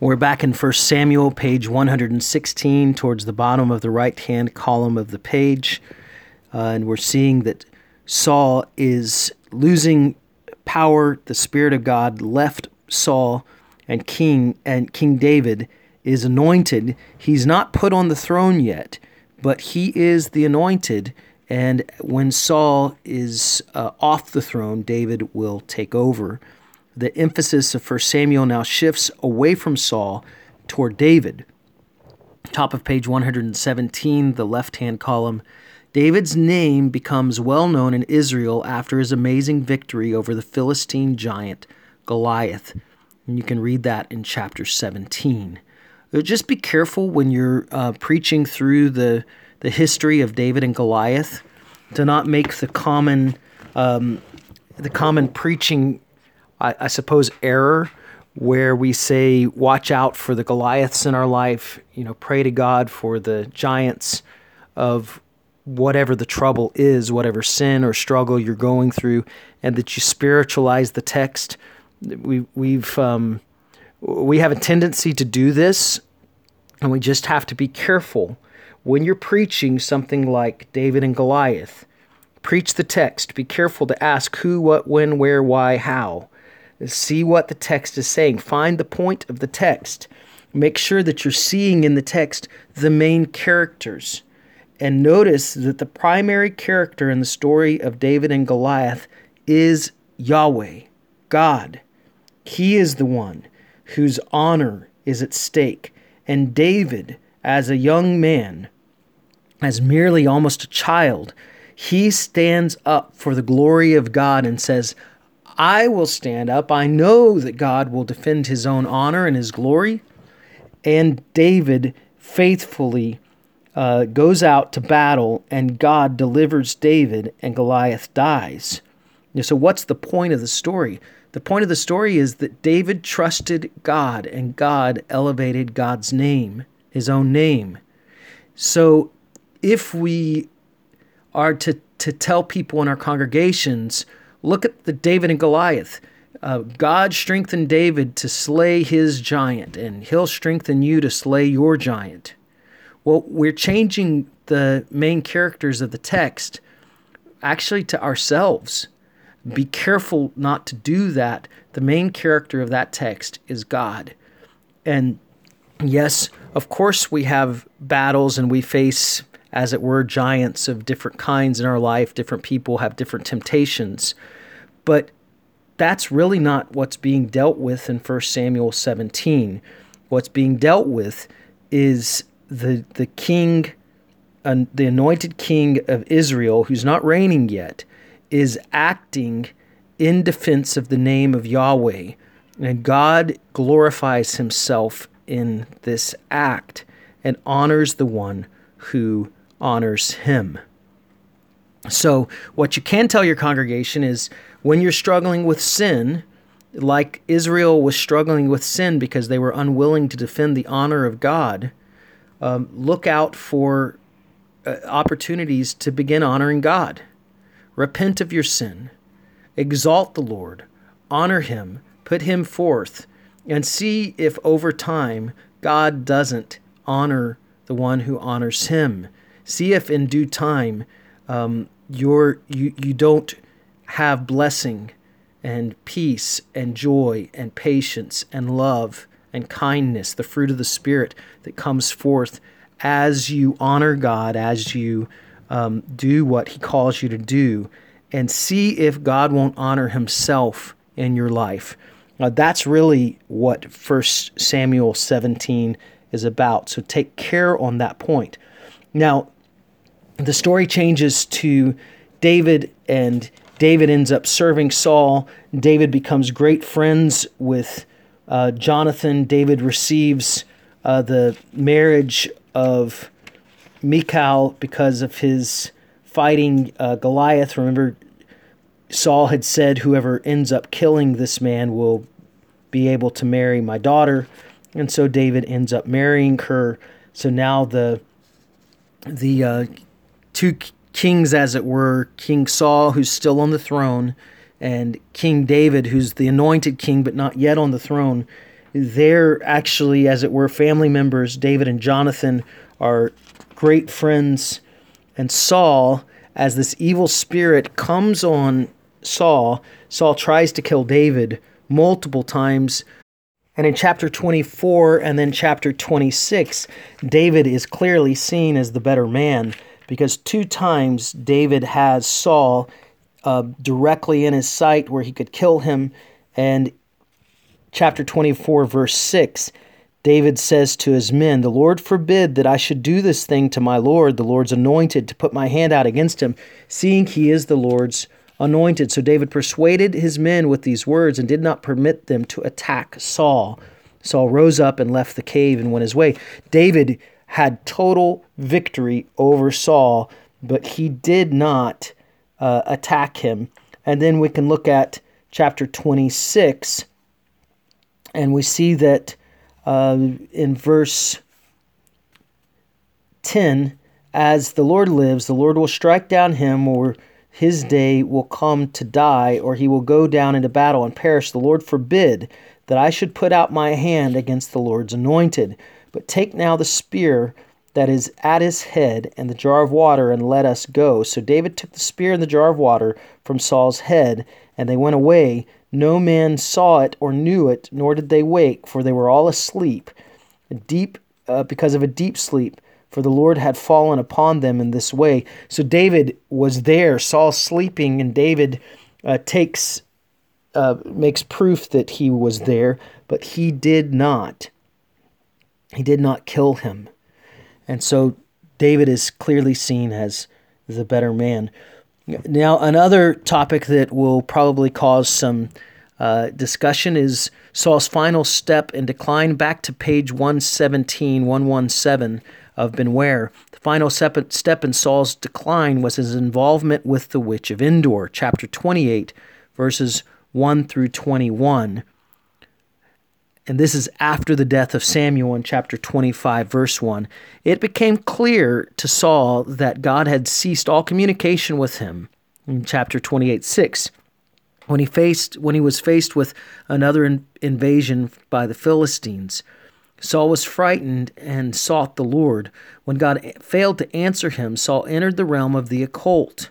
We're back in 1 Samuel, page 116, towards the bottom of the right hand column of the page. Uh, and we're seeing that Saul is losing power. The Spirit of God left Saul, and King and King David is anointed. He's not put on the throne yet, but he is the anointed. And when Saul is uh, off the throne, David will take over the emphasis of 1 Samuel now shifts away from Saul toward David. Top of page 117, the left hand column. David's name becomes well known in Israel after his amazing victory over the Philistine giant Goliath. And you can read that in chapter 17. Uh, just be careful when you're uh, preaching through the, the history of David and Goliath to not make the common um, the common preaching I, I suppose, error where we say, watch out for the Goliaths in our life, you know, pray to God for the giants of whatever the trouble is, whatever sin or struggle you're going through, and that you spiritualize the text. We, we've um, we have a tendency to do this, and we just have to be careful when you're preaching something like David and Goliath. Preach the text. Be careful to ask who, what, when, where, why, how. See what the text is saying. Find the point of the text. Make sure that you're seeing in the text the main characters. And notice that the primary character in the story of David and Goliath is Yahweh, God. He is the one whose honor is at stake. And David, as a young man, as merely almost a child, he stands up for the glory of God and says, I will stand up. I know that God will defend his own honor and his glory. And David faithfully uh, goes out to battle, and God delivers David, and Goliath dies. So, what's the point of the story? The point of the story is that David trusted God, and God elevated God's name, his own name. So, if we are to, to tell people in our congregations, Look at the David and Goliath. Uh, God strengthened David to slay his giant, and he'll strengthen you to slay your giant. Well, we're changing the main characters of the text actually to ourselves. Be careful not to do that. The main character of that text is God. And yes, of course, we have battles and we face as it were, giants of different kinds in our life. Different people have different temptations. But that's really not what's being dealt with in 1 Samuel 17. What's being dealt with is the, the king, the anointed king of Israel, who's not reigning yet, is acting in defense of the name of Yahweh. And God glorifies himself in this act and honors the one who honors him. So, what you can tell your congregation is when you're struggling with sin, like Israel was struggling with sin because they were unwilling to defend the honor of God, um, look out for uh, opportunities to begin honoring God. Repent of your sin, exalt the Lord, honor Him, put Him forth, and see if over time God doesn't honor the one who honors Him see if in due time um, you're, you, you don't have blessing and peace and joy and patience and love and kindness, the fruit of the Spirit that comes forth as you honor God, as you um, do what He calls you to do, and see if God won't honor Himself in your life. Now, that's really what First Samuel 17 is about. So take care on that point. Now, the story changes to David, and David ends up serving Saul. David becomes great friends with uh, Jonathan. David receives uh, the marriage of Michal because of his fighting uh, Goliath. Remember, Saul had said, Whoever ends up killing this man will be able to marry my daughter. And so David ends up marrying her. So now the the uh, two kings, as it were King Saul, who's still on the throne, and King David, who's the anointed king but not yet on the throne. they're actually, as it were, family members. David and Jonathan are great friends. And Saul, as this evil spirit comes on Saul, Saul tries to kill David multiple times. And in chapter 24 and then chapter 26, David is clearly seen as the better man because two times David has Saul uh, directly in his sight where he could kill him. And chapter 24, verse 6, David says to his men, The Lord forbid that I should do this thing to my Lord, the Lord's anointed, to put my hand out against him, seeing he is the Lord's anointed. So David persuaded his men with these words and did not permit them to attack Saul. Saul rose up and left the cave and went his way. David had total victory over Saul, but he did not uh, attack him. And then we can look at chapter 26, and we see that uh, in verse 10 as the Lord lives, the Lord will strike down him, or his day will come to die, or he will go down into battle and perish. The Lord forbid that I should put out my hand against the Lord's anointed. But take now the spear that is at his head and the jar of water, and let us go. So David took the spear and the jar of water from Saul's head, and they went away. No man saw it or knew it, nor did they wake, for they were all asleep, deep uh, because of a deep sleep. For the Lord had fallen upon them in this way. So David was there, Saul sleeping, and David uh, takes uh, makes proof that he was there, but he did not. He did not kill him. And so David is clearly seen as the better man. Now, another topic that will probably cause some uh, discussion is Saul's final step in decline back to page 117, 117 of Benware. The final step in Saul's decline was his involvement with the witch of Endor, chapter 28, verses 1 through 21 and this is after the death of Samuel in chapter 25, verse 1, it became clear to Saul that God had ceased all communication with him in chapter 28, 6. When he faced when he was faced with another in, invasion by the Philistines, Saul was frightened and sought the Lord. When God failed to answer him, Saul entered the realm of the occult.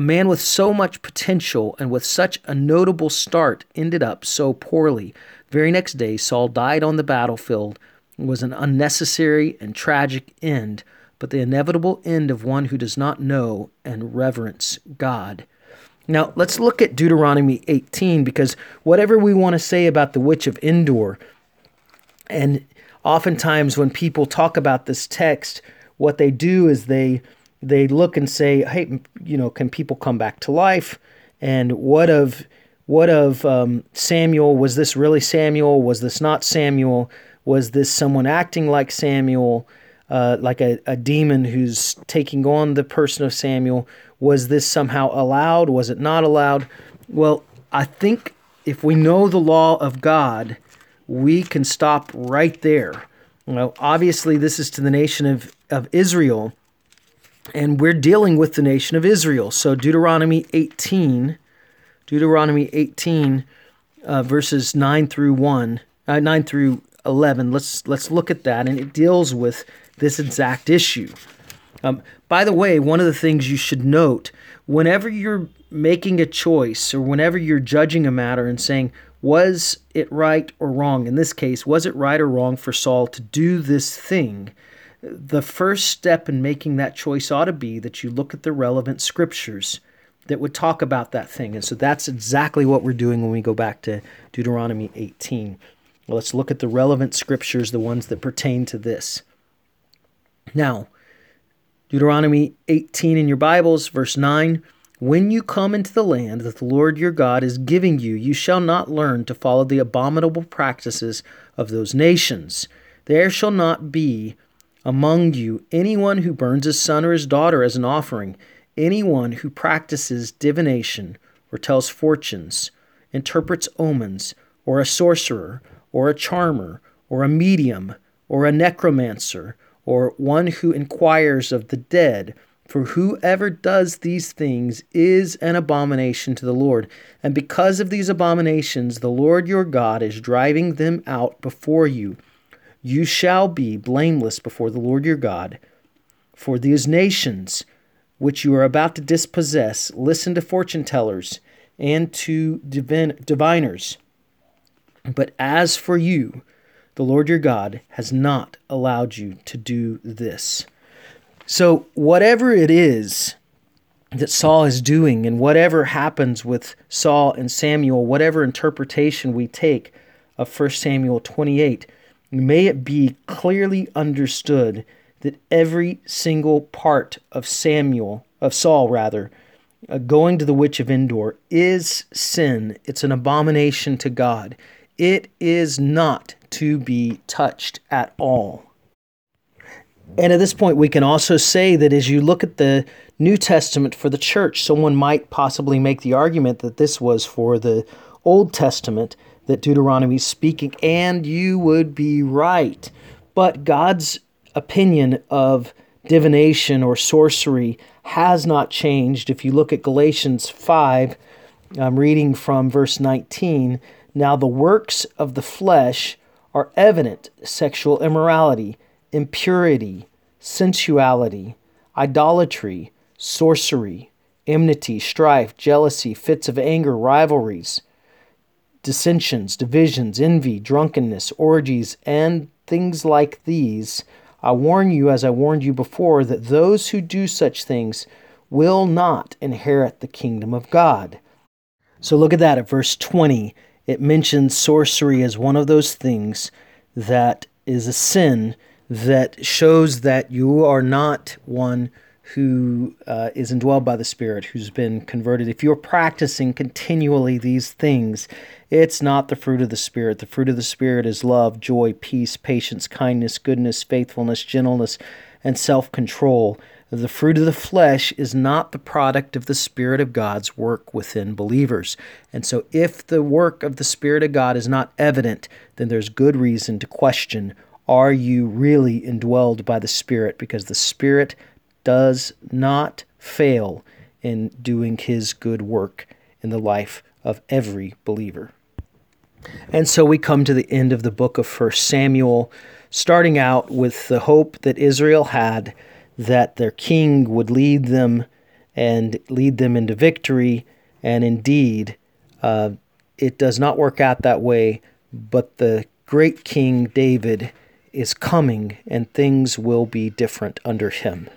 A man with so much potential and with such a notable start ended up so poorly. Very next day, Saul died on the battlefield. It was an unnecessary and tragic end, but the inevitable end of one who does not know and reverence God. Now, let's look at Deuteronomy 18 because whatever we want to say about the witch of Endor, and oftentimes when people talk about this text, what they do is they they look and say, "Hey, you know, can people come back to life?" And what of what of um, Samuel? Was this really Samuel? Was this not Samuel? Was this someone acting like Samuel, uh, like a, a demon who's taking on the person of Samuel? Was this somehow allowed? Was it not allowed? Well, I think if we know the law of God, we can stop right there. You know, obviously, this is to the nation of, of Israel, and we're dealing with the nation of Israel. So, Deuteronomy 18 Deuteronomy 18, uh, verses 9 through 1, uh, 9 through 11. Let's let's look at that, and it deals with this exact issue. Um, by the way, one of the things you should note whenever you're making a choice or whenever you're judging a matter and saying, was it right or wrong? In this case, was it right or wrong for Saul to do this thing? The first step in making that choice ought to be that you look at the relevant scriptures that would talk about that thing. And so that's exactly what we're doing when we go back to Deuteronomy 18. Well, let's look at the relevant scriptures, the ones that pertain to this. Now, Deuteronomy 18 in your Bibles, verse 9 When you come into the land that the Lord your God is giving you, you shall not learn to follow the abominable practices of those nations. There shall not be among you anyone who burns his son or his daughter as an offering anyone who practices divination or tells fortunes, interprets omens, or a sorcerer, or a charmer, or a medium, or a necromancer, or one who inquires of the dead, For whoever does these things is an abomination to the Lord. And because of these abominations, the Lord your God is driving them out before you. You shall be blameless before the Lord your God. For these nations which you are about to dispossess listen to fortune tellers and to divin- diviners. But as for you, the Lord your God has not allowed you to do this. So, whatever it is that Saul is doing, and whatever happens with Saul and Samuel, whatever interpretation we take of 1 Samuel 28, may it be clearly understood that every single part of Samuel, of Saul rather, uh, going to the witch of Endor is sin. It's an abomination to God. It is not to be touched at all. And at this point, we can also say that as you look at the New Testament for the church, someone might possibly make the argument that this was for the Old Testament that Deuteronomy is speaking, and you would be right. But God's opinion of divination or sorcery has not changed. If you look at Galatians 5, I'm reading from verse 19. Now the works of the flesh are evident sexual immorality impurity, sensuality, idolatry, sorcery, enmity, strife, jealousy, fits of anger, rivalries, dissensions, divisions, envy, drunkenness, orgies, and things like these. I warn you, as I warned you before, that those who do such things will not inherit the kingdom of God. So look at that at verse 20. It mentions sorcery as one of those things that is a sin that shows that you are not one who uh, is indwelled by the Spirit, who's been converted. If you're practicing continually these things, it's not the fruit of the Spirit. The fruit of the Spirit is love, joy, peace, patience, kindness, goodness, faithfulness, gentleness, and self control. The fruit of the flesh is not the product of the Spirit of God's work within believers. And so, if the work of the Spirit of God is not evident, then there's good reason to question are you really indwelled by the Spirit? Because the Spirit does not fail in doing his good work in the life of every believer. And so we come to the end of the book of 1 Samuel, starting out with the hope that Israel had that their king would lead them and lead them into victory. And indeed, uh, it does not work out that way, but the great King David is coming and things will be different under him.